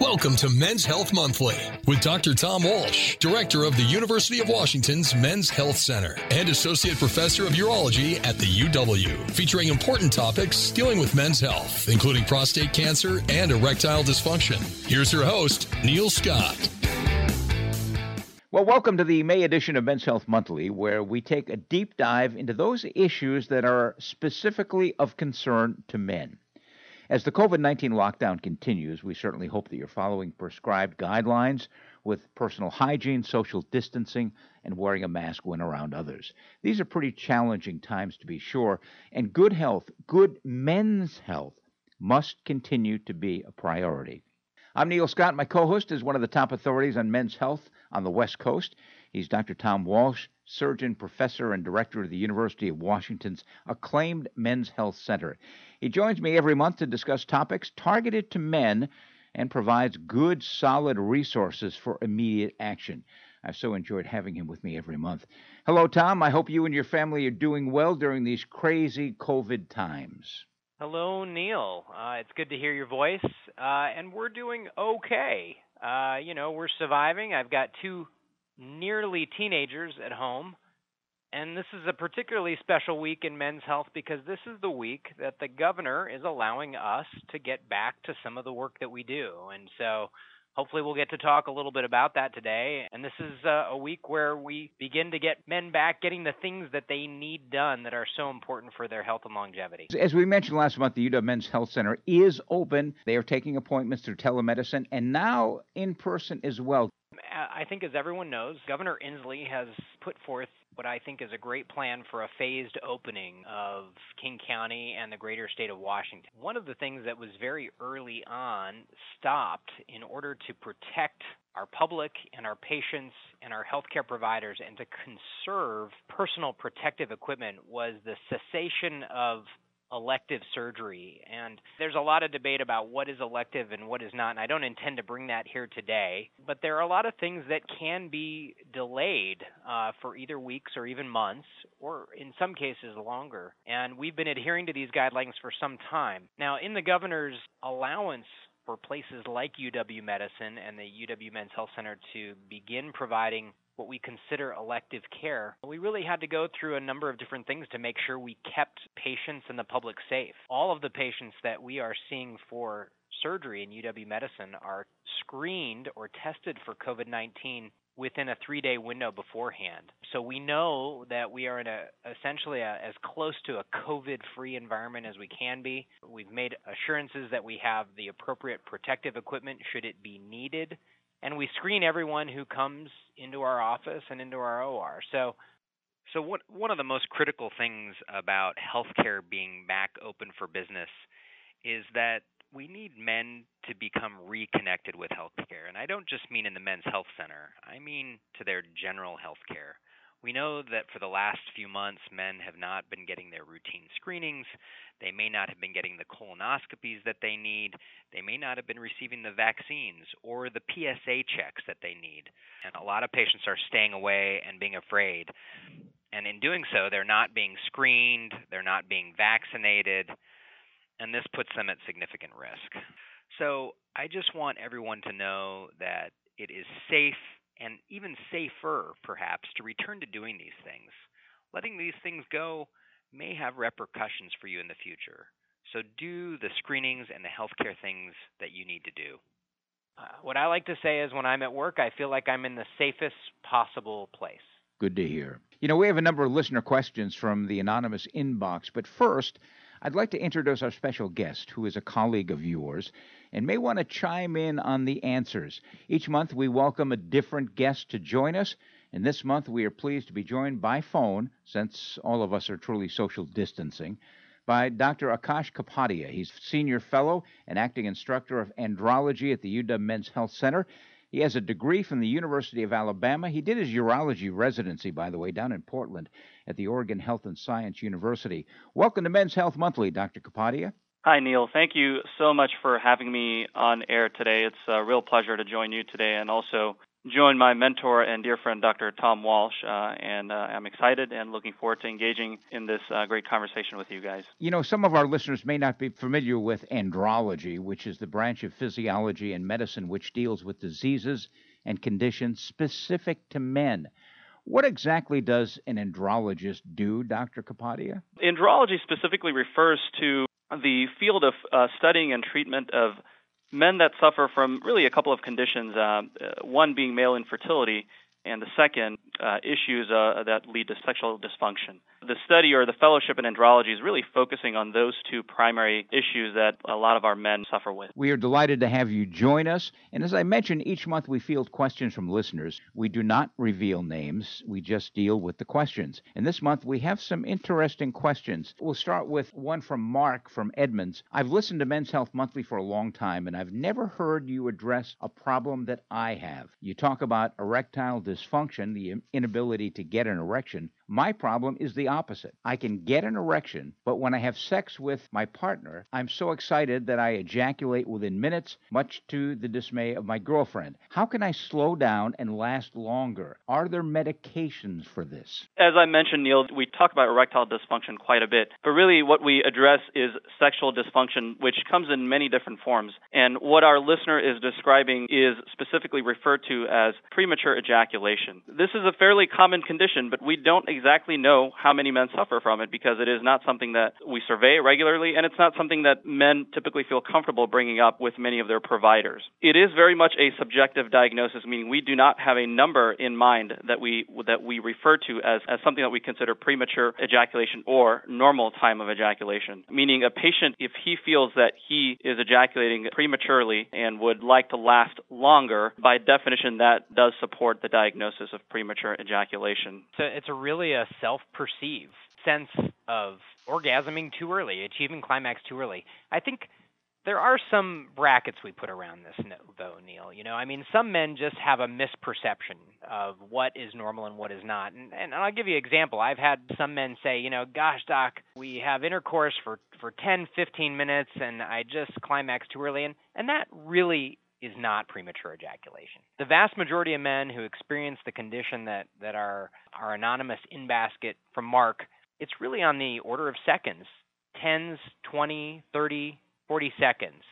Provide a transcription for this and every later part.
Welcome to Men's Health Monthly with Dr. Tom Walsh, Director of the University of Washington's Men's Health Center and Associate Professor of Urology at the UW, featuring important topics dealing with men's health, including prostate cancer and erectile dysfunction. Here's your host, Neil Scott. Well, welcome to the May edition of Men's Health Monthly, where we take a deep dive into those issues that are specifically of concern to men. As the COVID 19 lockdown continues, we certainly hope that you're following prescribed guidelines with personal hygiene, social distancing, and wearing a mask when around others. These are pretty challenging times to be sure, and good health, good men's health, must continue to be a priority. I'm Neil Scott. My co host is one of the top authorities on men's health on the West Coast. He's Dr. Tom Walsh, surgeon, professor, and director of the University of Washington's acclaimed Men's Health Center. He joins me every month to discuss topics targeted to men and provides good, solid resources for immediate action. I've so enjoyed having him with me every month. Hello, Tom. I hope you and your family are doing well during these crazy COVID times. Hello, Neil. Uh, it's good to hear your voice, uh, and we're doing okay. Uh, you know, we're surviving. I've got two nearly teenagers at home. And this is a particularly special week in men's health because this is the week that the governor is allowing us to get back to some of the work that we do. And so hopefully we'll get to talk a little bit about that today. And this is uh, a week where we begin to get men back getting the things that they need done that are so important for their health and longevity. As we mentioned last month, the UW Men's Health Center is open. They are taking appointments through telemedicine and now in person as well. I think, as everyone knows, Governor Inslee has put forth what I think is a great plan for a phased opening of King County and the greater state of Washington. One of the things that was very early on stopped in order to protect our public and our patients and our healthcare providers and to conserve personal protective equipment was the cessation of elective surgery. And there's a lot of debate about what is elective and what is not, and I don't intend to bring that here today. But there are a lot of things that can be delayed uh, for either weeks or even months, or in some cases longer. And we've been adhering to these guidelines for some time. Now, in the governor's allowance for places like UW Medicine and the UW Men's Health Center to begin providing what we consider elective care, we really had to go through a number of different things to make sure we kept patients and the public safe. All of the patients that we are seeing for surgery in UW Medicine are screened or tested for COVID 19 within a three day window beforehand. So we know that we are in a essentially a, as close to a COVID free environment as we can be. We've made assurances that we have the appropriate protective equipment should it be needed and we screen everyone who comes into our office and into our OR. So so what, one of the most critical things about healthcare being back open for business is that we need men to become reconnected with healthcare. And I don't just mean in the men's health center. I mean to their general healthcare. We know that for the last few months, men have not been getting their routine screenings. They may not have been getting the colonoscopies that they need. They may not have been receiving the vaccines or the PSA checks that they need. And a lot of patients are staying away and being afraid. And in doing so, they're not being screened, they're not being vaccinated, and this puts them at significant risk. So I just want everyone to know that it is safe and even safer, perhaps, to return to doing these things. Letting these things go may have repercussions for you in the future. So do the screenings and the healthcare things that you need to do. Uh, what I like to say is when I'm at work, I feel like I'm in the safest possible place. Good to hear. You know, we have a number of listener questions from the anonymous inbox, but first, I'd like to introduce our special guest, who is a colleague of yours and may want to chime in on the answers. Each month, we welcome a different guest to join us, and this month, we are pleased to be joined by phone, since all of us are truly social distancing, by Dr. Akash Kapadia. He's senior fellow and acting instructor of andrology at the UW Men's Health Center. He has a degree from the University of Alabama. He did his urology residency, by the way, down in Portland at the Oregon Health and Science University. Welcome to Men's Health Monthly, Dr. Kapadia. Hi, Neil. Thank you so much for having me on air today. It's a real pleasure to join you today and also join my mentor and dear friend, Dr. Tom Walsh, uh, and uh, I'm excited and looking forward to engaging in this uh, great conversation with you guys. You know, some of our listeners may not be familiar with andrology, which is the branch of physiology and medicine which deals with diseases and conditions specific to men. What exactly does an andrologist do, Dr. Kapadia? Andrology specifically refers to the field of uh, studying and treatment of men that suffer from really a couple of conditions, uh, uh one being male infertility, and the second, uh, issues uh, that lead to sexual dysfunction the study or the fellowship in andrology is really focusing on those two primary issues that a lot of our men suffer with. We are delighted to have you join us. And as I mentioned, each month we field questions from listeners. We do not reveal names, we just deal with the questions. And this month we have some interesting questions. We'll start with one from Mark from Edmonds. I've listened to Men's Health Monthly for a long time, and I've never heard you address a problem that I have. You talk about erectile dysfunction, the inability to get an erection. My problem is the opposite. I can get an erection, but when I have sex with my partner, I'm so excited that I ejaculate within minutes, much to the dismay of my girlfriend. How can I slow down and last longer? Are there medications for this? As I mentioned, Neil, we talk about erectile dysfunction quite a bit, but really what we address is sexual dysfunction, which comes in many different forms. And what our listener is describing is specifically referred to as premature ejaculation. This is a fairly common condition, but we don't exactly know how many men suffer from it because it is not something that we survey regularly and it's not something that men typically feel comfortable bringing up with many of their providers. It is very much a subjective diagnosis, meaning we do not have a number in mind that we that we refer to as, as something that we consider premature ejaculation or normal time of ejaculation. Meaning a patient, if he feels that he is ejaculating prematurely and would like to last longer, by definition that does support the diagnosis of premature ejaculation. So it's a really really a self-perceived sense of orgasming too early, achieving climax too early. I think there are some brackets we put around this though neil. You know i mean some men just have a misperception of what is normal and what is not. And, and i'll give you an example. I've had some men say you know gosh doc we have intercourse for for 10 15 minutes and i just climax too early. And and that really is not premature ejaculation. The vast majority of men who experience the condition that, that our, our anonymous in basket from Mark, it's really on the order of seconds tens, 20, 30, 40 seconds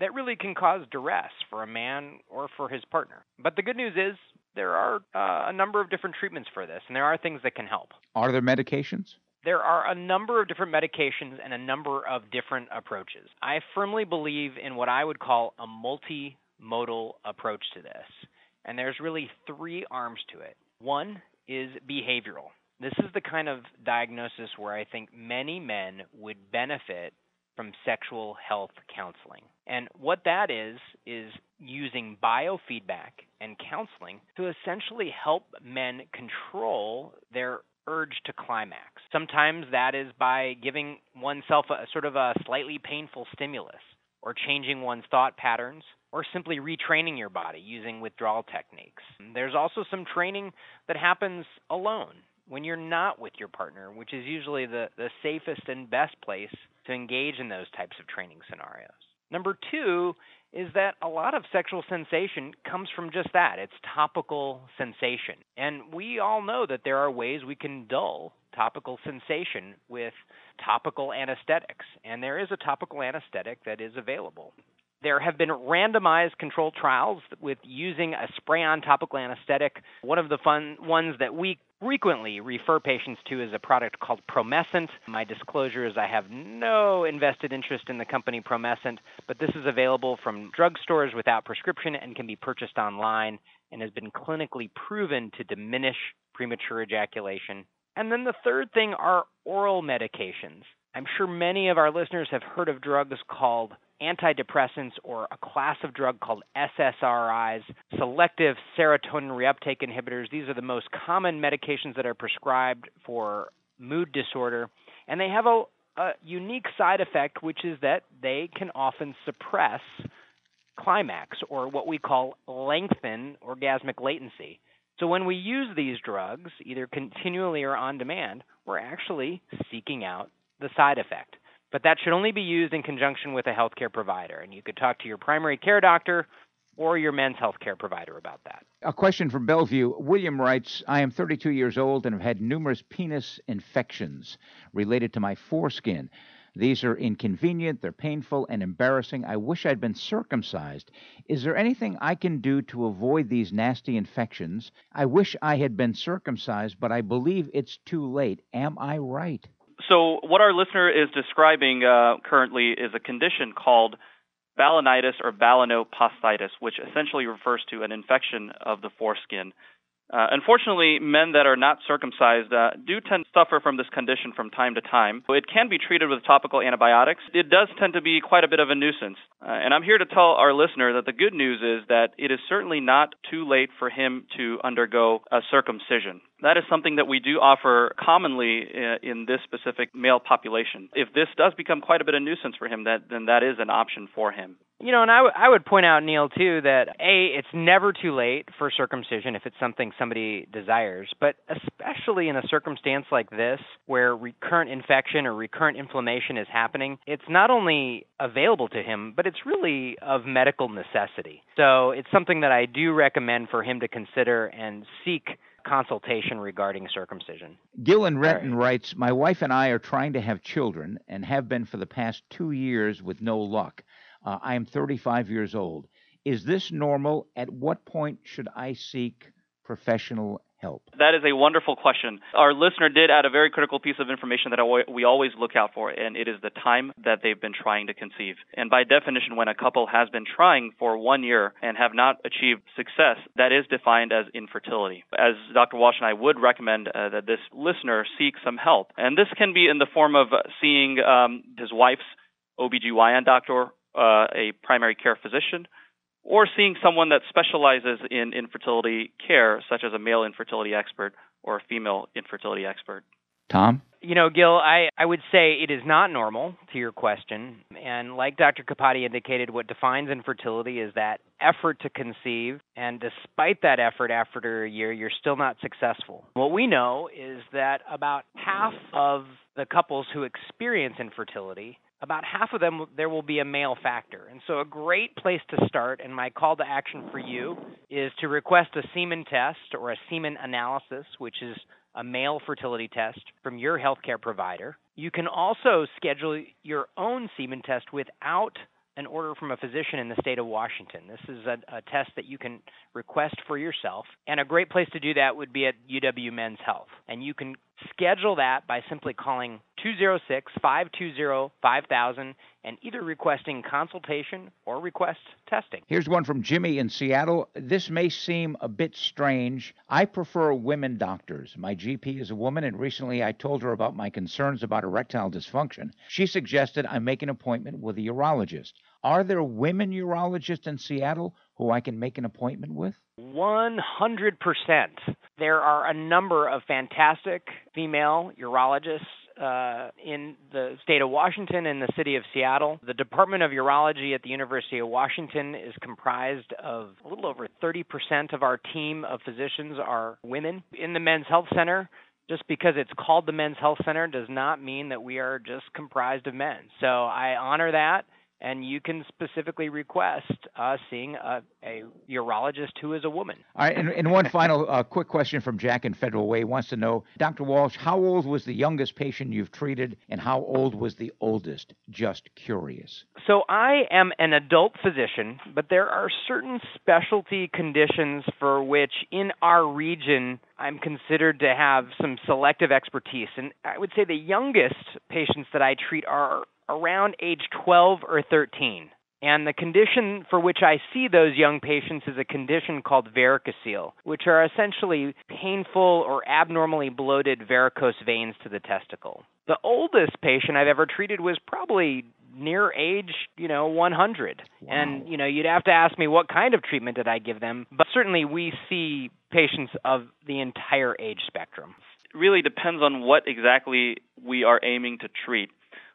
that really can cause duress for a man or for his partner. But the good news is there are uh, a number of different treatments for this, and there are things that can help. Are there medications? There are a number of different medications and a number of different approaches. I firmly believe in what I would call a multi modal approach to this. And there's really three arms to it. One is behavioral. This is the kind of diagnosis where I think many men would benefit from sexual health counseling. And what that is, is using biofeedback and counseling to essentially help men control their urge to climax. Sometimes that is by giving oneself a sort of a slightly painful stimulus or changing one's thought patterns or simply retraining your body using withdrawal techniques. There's also some training that happens alone when you're not with your partner, which is usually the, the safest and best place to engage in those types of training scenarios. Number two is that a lot of sexual sensation comes from just that it's topical sensation. And we all know that there are ways we can dull topical sensation with topical anesthetics. And there is a topical anesthetic that is available. There have been randomized controlled trials with using a spray on topical anesthetic. One of the fun ones that we frequently refer patients to is a product called Promescent. My disclosure is I have no invested interest in the company Promescent, but this is available from drugstores without prescription and can be purchased online and has been clinically proven to diminish premature ejaculation. And then the third thing are oral medications. I'm sure many of our listeners have heard of drugs called antidepressants or a class of drug called SSRIs, selective serotonin reuptake inhibitors. These are the most common medications that are prescribed for mood disorder, and they have a, a unique side effect, which is that they can often suppress climax or what we call lengthen orgasmic latency. So when we use these drugs, either continually or on demand, we're actually seeking out the side effect. But that should only be used in conjunction with a healthcare provider. And you could talk to your primary care doctor or your men's health care provider about that. A question from Bellevue. William writes I am 32 years old and have had numerous penis infections related to my foreskin. These are inconvenient, they're painful, and embarrassing. I wish I'd been circumcised. Is there anything I can do to avoid these nasty infections? I wish I had been circumcised, but I believe it's too late. Am I right? So, what our listener is describing uh, currently is a condition called balanitis or balanoposthitis, which essentially refers to an infection of the foreskin. Uh, unfortunately, men that are not circumcised uh, do tend to suffer from this condition from time to time. It can be treated with topical antibiotics. It does tend to be quite a bit of a nuisance. Uh, and I'm here to tell our listener that the good news is that it is certainly not too late for him to undergo a circumcision. That is something that we do offer commonly uh, in this specific male population. If this does become quite a bit of nuisance for him, that, then that is an option for him. You know, and I, w- I would point out, Neil, too, that A, it's never too late for circumcision if it's something somebody desires, but especially in a circumstance like this where recurrent infection or recurrent inflammation is happening, it's not only available to him, but it's really of medical necessity. So it's something that I do recommend for him to consider and seek consultation regarding circumcision. Gil in Renton right. writes My wife and I are trying to have children and have been for the past two years with no luck. Uh, I am 35 years old. Is this normal? At what point should I seek professional help? That is a wonderful question. Our listener did add a very critical piece of information that we always look out for, and it is the time that they've been trying to conceive. And by definition, when a couple has been trying for one year and have not achieved success, that is defined as infertility. As Dr. Walsh and I would recommend uh, that this listener seek some help. And this can be in the form of seeing um, his wife's OBGYN doctor uh, a primary care physician, or seeing someone that specializes in infertility care, such as a male infertility expert or a female infertility expert. Tom? You know, Gil, I, I would say it is not normal to your question. And like Dr. Kapadia indicated, what defines infertility is that effort to conceive. And despite that effort after a year, you're still not successful. What we know is that about half of the couples who experience infertility about half of them there will be a male factor. And so a great place to start and my call to action for you is to request a semen test or a semen analysis, which is a male fertility test from your healthcare provider. You can also schedule your own semen test without an order from a physician in the state of Washington. This is a, a, test that you can request for yourself. And a great place to do that would be at UW Men's Health. And you can schedule that by simply calling 206 520 5000 and either requesting consultation or request testing. Here's one from Jimmy in Seattle. This may seem a bit strange. I prefer women doctors. My GP is a woman, and recently I told her about my concerns about erectile dysfunction. She suggested I make an appointment with a urologist. Are there women urologists in Seattle who I can make an appointment with? 100%. There are a number of fantastic female urologists uh, in the state of Washington and the city of Seattle. The Department of Urology at the University of Washington is comprised of a little over 30% of our team of physicians are women. In the Men's Health Center, just because it's called the Men's Health Center does not mean that we are just comprised of men. So I honor that and you can specifically request uh, seeing a, a, urologist who is a woman. All right, and, and one final uh, quick question from Jack in Federal Way wants to know, Dr. Walsh, how old was the youngest patient you've treated, and how old was the oldest? Just curious. So I am an adult physician, but there are certain specialty conditions for which in our region I'm considered to have some selective expertise. And I would say the youngest patients that I treat are around age 12 or 13. And the condition for which I see those young patients is a condition called varicocele, which are essentially painful or abnormally bloated varicose veins to the testicle. The oldest patient I've ever treated was probably near age, you know, 100. Wow. And, you know, you'd have to ask me what kind of treatment did I give them, but certainly we see patients of the entire age spectrum. It really depends on what exactly we are aiming to treat.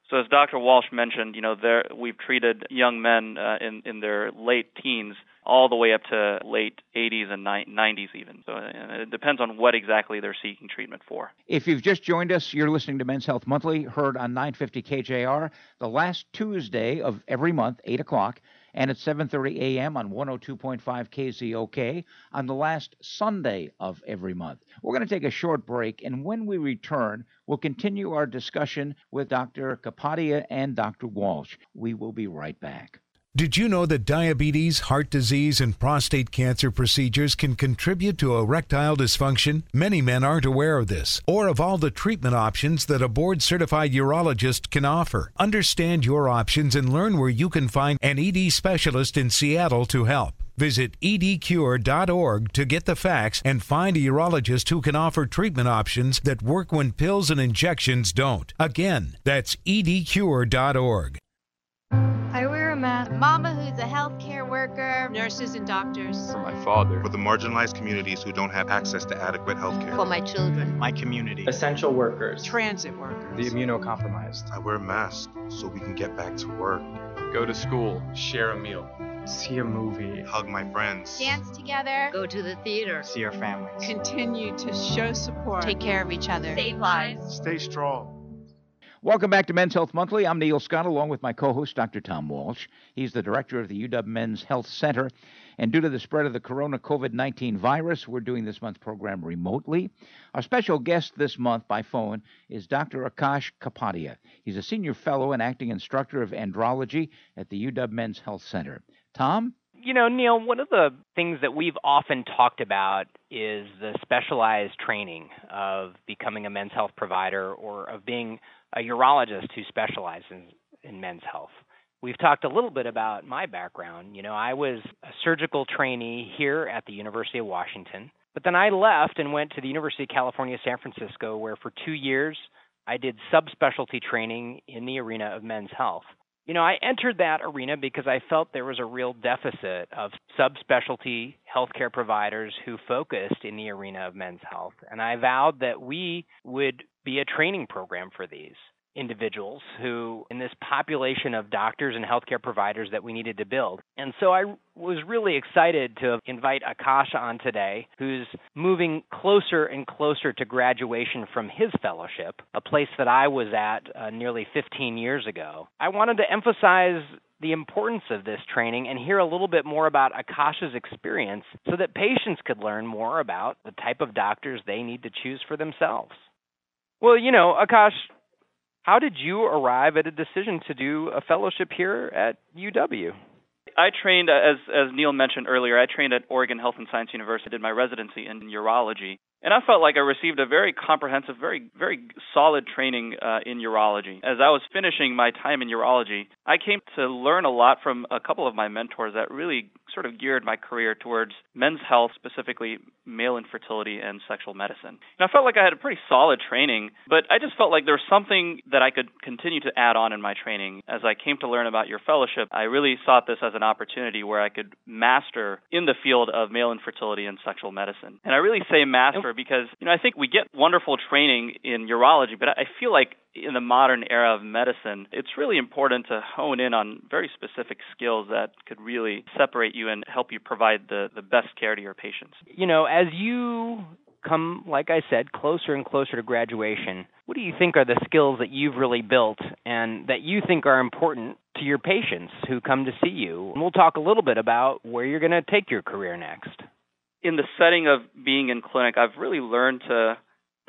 So as Dr. Walsh mentioned, you know, there we've treated young men uh, in in their late teens all the way up to late 80s and 90s even. So uh, it depends on what exactly they're seeking treatment for. If you've just joined us, you're listening to Men's Health Monthly, heard on 950 KJR, the last Tuesday of every month, 8 o'clock. And at 7:30 a.m. on 102.5 KZOK on the last Sunday of every month. We're going to take a short break and when we return, we'll continue our discussion with Dr. Kapadia and Dr. Walsh. We will be right back. Did you know that diabetes, heart disease, and prostate cancer procedures can contribute to erectile dysfunction? Many men aren't aware of this or of all the treatment options that a board certified urologist can offer. Understand your options and learn where you can find an ED specialist in Seattle to help. Visit edcure.org to get the facts and find a urologist who can offer treatment options that work when pills and injections don't. Again, that's edcure.org. wear a. Mama who's a healthcare worker, nurses and doctors. For my father. For the marginalized communities who don't have access to adequate healthcare. For my children. My community. Essential workers. Transit workers. The immunocompromised. I wear a mask so we can get back to work. Go to school. Share a meal. See a movie. Hug my friends. Dance together. Go to the theater. See our families. Continue to show support. Take care of each other. Save lives. Stay strong. Welcome back to Men's Health Monthly. I'm Neil Scott, along with my co host, Dr. Tom Walsh. He's the director of the UW Men's Health Center. And due to the spread of the corona COVID 19 virus, we're doing this month's program remotely. Our special guest this month by phone is Dr. Akash Kapadia. He's a senior fellow and acting instructor of andrology at the UW Men's Health Center. Tom? You know, Neil, one of the things that we've often talked about is the specialized training of becoming a men's health provider or of being a urologist who specializes in, in men's health. We've talked a little bit about my background. You know, I was a surgical trainee here at the University of Washington, but then I left and went to the University of California, San Francisco, where for two years I did subspecialty training in the arena of men's health. You know, I entered that arena because I felt there was a real deficit of subspecialty healthcare providers who focused in the arena of men's health. And I vowed that we would be a training program for these individuals who, in this population of doctors and healthcare providers that we needed to build. And so I was really excited to invite Akash on today, who's moving closer and closer to graduation from his fellowship, a place that I was at uh, nearly 15 years ago. I wanted to emphasize the importance of this training and hear a little bit more about Akash's experience so that patients could learn more about the type of doctors they need to choose for themselves. Well, you know, Akash, how did you arrive at a decision to do a fellowship here at UW? I trained, as as Neil mentioned earlier, I trained at Oregon Health and Science University. Did my residency in urology, and I felt like I received a very comprehensive, very very solid training uh, in urology. As I was finishing my time in urology, I came to learn a lot from a couple of my mentors that really sort of geared my career towards men's health, specifically male infertility and sexual medicine. And I felt like I had a pretty solid training, but I just felt like there was something that I could continue to add on in my training. As I came to learn about your fellowship, I really sought this as an opportunity where I could master in the field of male infertility and sexual medicine. And I really say master because, you know, I think we get wonderful training in urology, but I feel like in the modern era of medicine, it's really important to hone in on very specific skills that could really separate you and help you provide the, the best care to your patients. You know, as you come, like I said, closer and closer to graduation, what do you think are the skills that you've really built and that you think are important to your patients who come to see you? And we'll talk a little bit about where you're going to take your career next. In the setting of being in clinic, I've really learned to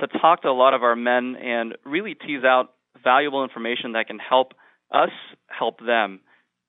to talk to a lot of our men and really tease out valuable information that can help us help them.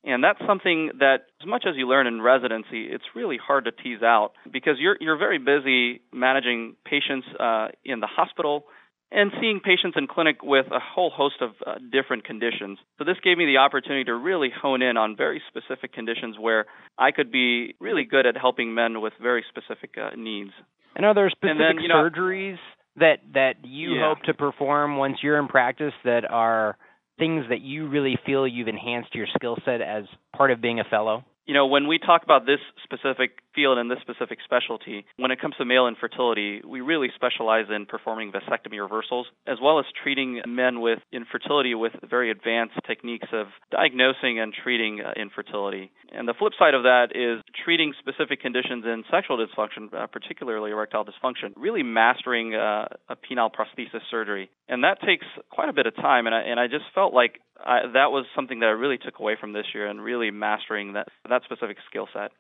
And that's something that, as much as you learn in residency, it's really hard to tease out because you're you're very busy managing patients uh, in the hospital and seeing patients in clinic with a whole host of uh, different conditions. So this gave me the opportunity to really hone in on very specific conditions where I could be really good at helping men with very specific uh, needs. And are there specific then, you know, surgeries that that you yeah. hope to perform once you're in practice that are things that you really feel you've enhanced your skill set as part of being a fellow? You know, when we talk about this specific field and this specific specialty, when it comes to male infertility, we really specialize in performing vasectomy reversals as well as treating men with infertility with very advanced techniques of diagnosing and treating uh, infertility. And the flip side of that is treating specific conditions in sexual dysfunction, uh, particularly erectile dysfunction, really mastering uh, a penile prosthesis surgery. And that takes quite a bit of time. And I, and I just felt like I, that was something that I really took away from this year and really mastering that that specific skill set.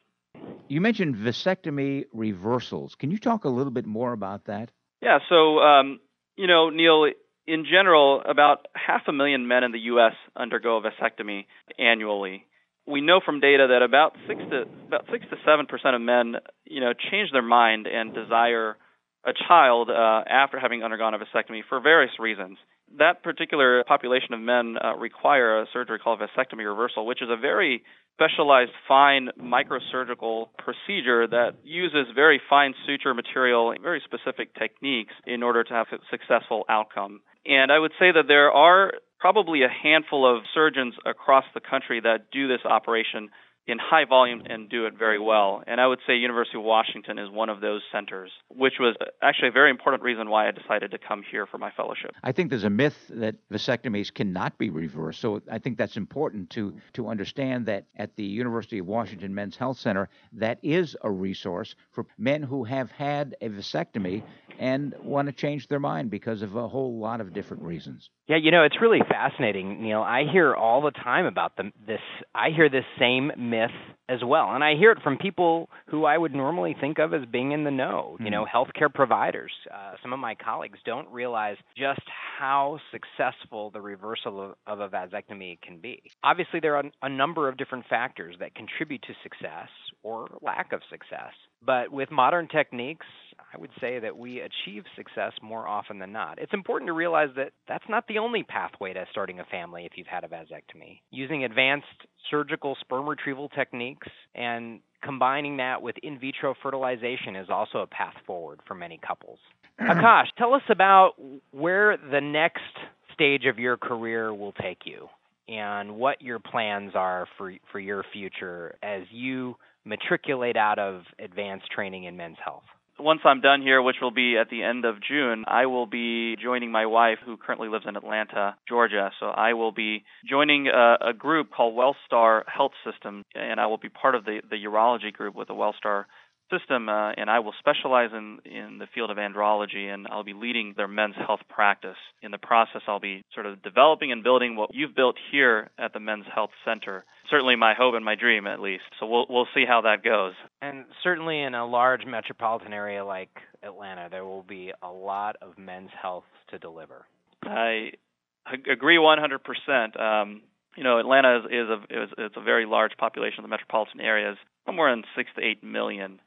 You mentioned vasectomy reversals. Can you talk a little bit more about that? Yeah, so um, you know, Neil, in general, about half a million men in the U.S. undergo a vasectomy annually. We know from data that about six to about six to seven percent of men, you know, change their mind and desire a child uh, after having undergone a vasectomy for various reasons. That particular population of men uh, require a surgery called vasectomy reversal, which is a very specialized fine microsurgical procedure that uses very fine suture material, and very specific techniques in order to have a successful outcome. And I would say that there are probably a handful of surgeons across the country that do this operation in high volume and do it very well. And I would say University of Washington is one of those centers, which was actually a very important reason why I decided to come here for my fellowship. I think there's a myth that vasectomies cannot be reversed. So I think that's important to to understand that at the University of Washington Men's Health Center that is a resource for men who have had a vasectomy and want to change their mind because of a whole lot of different reasons. Yeah, you know, it's really fascinating, Neil. I hear all the time about the, this. I hear this same myth as well, and I hear it from people who I would normally think of as being in the know. You know, healthcare providers. Uh, some of my colleagues don't realize just how successful the reversal of, of a vasectomy can be. Obviously, there are a number of different factors that contribute to success or lack of success. But with modern techniques, I would say that we achieve success more often than not. It's important to realize that that's not the only pathway to starting a family if you've had a vasectomy. Using advanced surgical sperm retrieval techniques and combining that with in vitro fertilization is also a path forward for many couples. Akash, tell us about where the next stage of your career will take you and what your plans are for for your future as you matriculate out of advanced training in men's health? Once I'm done here, which will be at the end of June, I will be joining my wife, who currently lives in Atlanta, Georgia. So I will be joining a, a group called WellStar Health System, and I will be part of the, the urology group with the WellStar system, uh, and I will specialize in, in the field of andrology, and I'll be leading their men's health practice. In the process, I'll be sort of developing and building what you've built here at the Men's Health Center. Certainly, my hope and my dream, at least. So we'll we'll see how that goes. And certainly, in a large metropolitan area like Atlanta, there will be a lot of men's health to deliver. I agree 100%. Um, you know, Atlanta is, is a is, it's a very large population of the metropolitan areas, somewhere in six to eight million.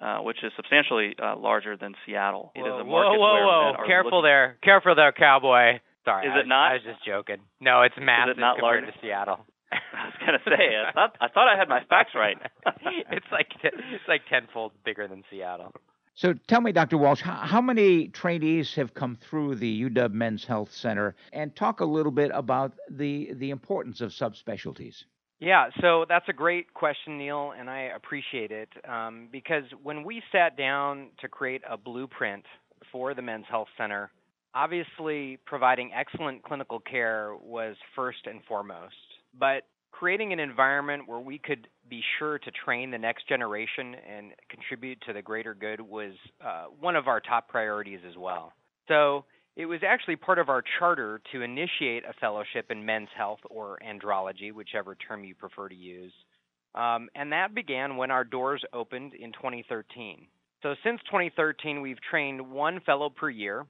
Uh, which is substantially uh, larger than Seattle. Whoa, it is a whoa, market whoa, whoa! men Careful looking... there, careful there, cowboy. Sorry, is I it not? I was just joking. No, it's massive it not compared to Seattle. I was gonna say, I thought I thought I had my facts right. it's like it's like tenfold bigger than Seattle. So tell me, Dr. Walsh, how, how, many trainees have come through the UW Men's Health Center, and talk a little bit about the the importance of subspecialties. Yeah, so that's a great question, Neil, and I appreciate it um, because when we sat down to create a blueprint for the Men's Health Center, obviously providing excellent clinical care was first and foremost. But creating an environment where we could be sure to train the next generation and contribute to the greater good was uh, one of our top priorities as well. So it was actually part of our charter to initiate a fellowship in men's health or andrology, whichever term you prefer to use. Um, and that began when our doors opened in 2013. So since 2013, we've trained one fellow per year.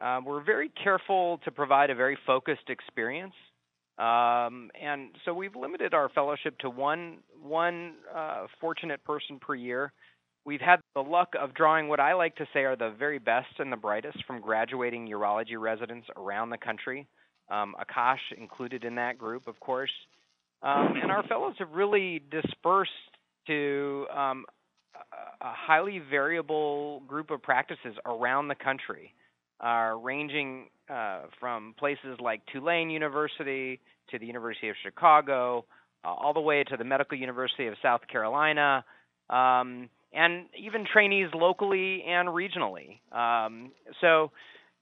Uh, we're very careful to provide a very focused experience. Um, and so we've limited our fellowship to one one uh, fortunate person per year We've had the luck of drawing what I like to say are the very best and the brightest from graduating urology residents around the country. Um, Akash included in that group, of course. Um, and our fellows have really dispersed to um, a highly variable group of practices around the country, uh, ranging uh, from places like Tulane University to the University of Chicago, uh, all the way to the Medical University of South Carolina. Um, and even trainees locally and regionally. Um, so,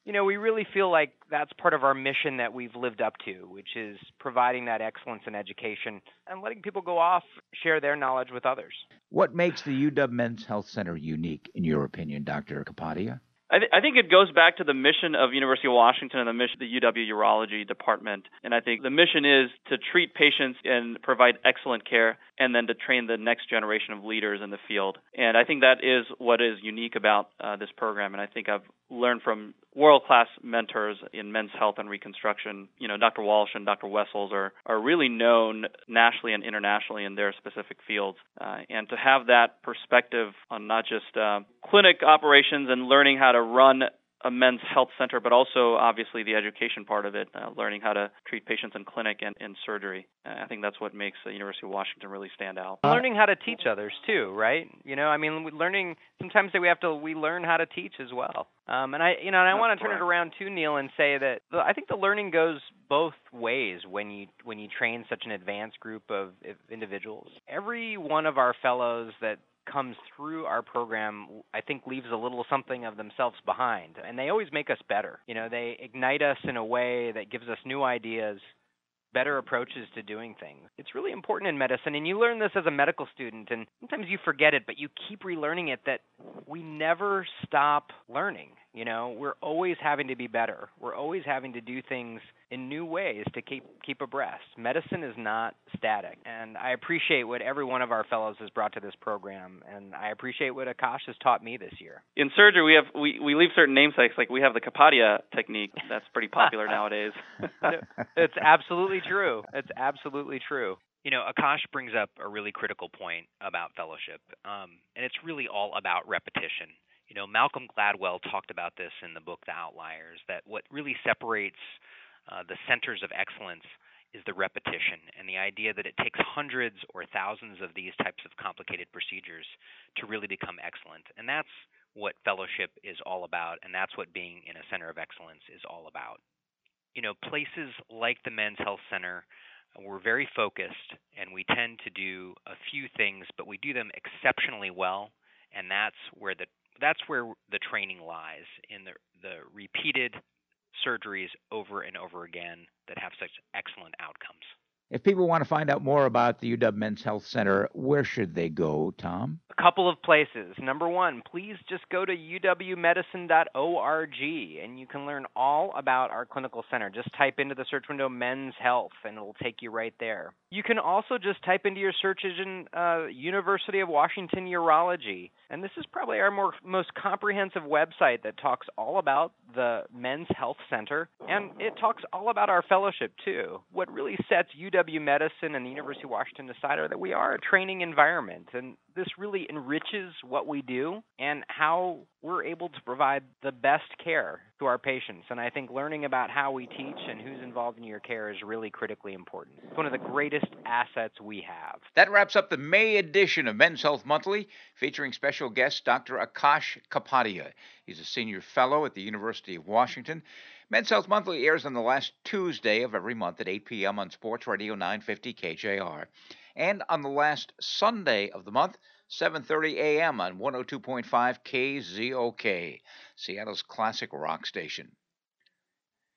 you know, we really feel like that's part of our mission that we've lived up to, which is providing that excellence in education and letting people go off, share their knowledge with others. What makes the UW Men's Health Center unique, in your opinion, Dr. Kapadia? I, th- I, think it goes back to the mission of University of Washington and the mission the UW Urology Department. And I think the mission is to treat patients and provide excellent care, and then to train the next generation of leaders in the field. And I think that is what is unique about uh, this program. And I think I've learned from world-class mentors in men's health and reconstruction. You know, Dr. Walsh and Dr. Wessells are are really known nationally and internationally in their specific fields. Uh, and to have that perspective on not just uh, clinic operations and learning how to run a men's health center, but also obviously the education part of it, uh, learning how to treat patients in clinic and in surgery. Uh, I think that's what makes the University of Washington really stand out. Learning how to teach others too, right? You know, I mean, learning sometimes we have to we learn how to teach as well. Um, and I, you know, and I want to turn it around too, Neil, and say that the, I think the learning goes both ways when you when you train such an advanced group of individuals. Every one of our fellows that comes through our program, I think leaves a little something of themselves behind. And they always make us better. You know, they ignite us in a way that gives us new ideas, better approaches to doing things. It's really important in medicine, and you learn this as a medical student, and sometimes you forget it, but you keep relearning it that we never stop learning. You know, we're always having to be better. We're always having to do things in new ways to keep keep abreast. Medicine is not static, and I appreciate what every one of our fellows has brought to this program, and I appreciate what Akash has taught me this year. In surgery, we have we, we leave certain namesakes, like we have the Kapadia technique. That's pretty popular nowadays. it's absolutely true. It's absolutely true. You know, Akash brings up a really critical point about fellowship, um, and it's really all about repetition. You know, Malcolm Gladwell talked about this in the book The Outliers that what really separates uh, the centers of excellence is the repetition and the idea that it takes hundreds or thousands of these types of complicated procedures to really become excellent. And that's what fellowship is all about, and that's what being in a center of excellence is all about. You know, places like the Men's Health Center, we're very focused and we tend to do a few things, but we do them exceptionally well, and that's where the that's where the training lies in the the repeated surgeries over and over again that have such excellent outcomes. If people want to find out more about the UW Men's Health Center, where should they go, Tom? A couple of places. Number one, please just go to uwmedicine.org and you can learn all about our clinical center. Just type into the search window men's health and it'll take you right there. You can also just type into your search engine uh, University of Washington Urology. And this is probably our more, most comprehensive website that talks all about the Men's Health Center and it talks all about our fellowship too. What really sets UW UW Medicine and the University of Washington are that we are a training environment, and this really enriches what we do and how we're able to provide the best care to our patients. And I think learning about how we teach and who's involved in your care is really critically important. It's one of the greatest assets we have. That wraps up the May edition of Men's Health Monthly, featuring special guest Dr. Akash Kapadia. He's a senior fellow at the University of Washington. Men's Health Monthly airs on the last Tuesday of every month at 8 p.m. on Sports Radio 950 KJR, and on the last Sunday of the month, 7:30 a.m. on 102.5 KZOK, Seattle's classic rock station.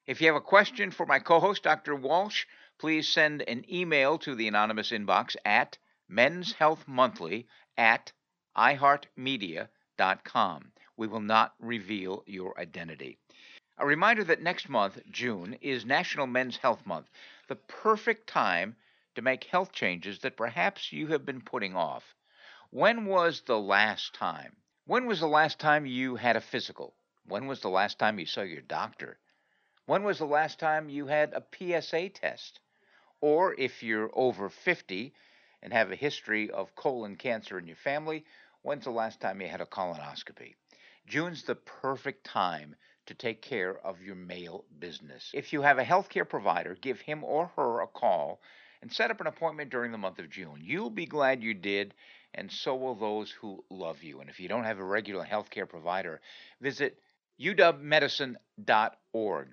If you have a question for my co-host Dr. Walsh, please send an email to the anonymous inbox at Men's Health Monthly at iHeartMedia.com. We will not reveal your identity. A reminder that next month, June, is National Men's Health Month, the perfect time to make health changes that perhaps you have been putting off. When was the last time? When was the last time you had a physical? When was the last time you saw your doctor? When was the last time you had a PSA test? Or if you're over 50 and have a history of colon cancer in your family, when's the last time you had a colonoscopy? June's the perfect time to take care of your male business. If you have a healthcare provider, give him or her a call and set up an appointment during the month of June. You'll be glad you did, and so will those who love you. And if you don't have a regular healthcare provider, visit uwmedicine.org.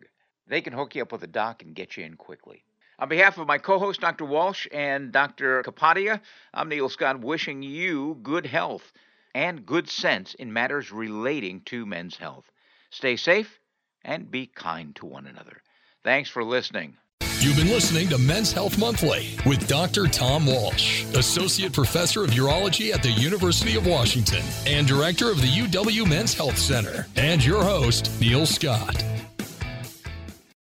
They can hook you up with a doc and get you in quickly. On behalf of my co host, Dr. Walsh and Dr. Kapadia, I'm Neil Scott wishing you good health and good sense in matters relating to men's health. Stay safe and be kind to one another. Thanks for listening. You've been listening to Men's Health Monthly with Dr. Tom Walsh, Associate Professor of Urology at the University of Washington and Director of the UW Men's Health Center, and your host, Neil Scott.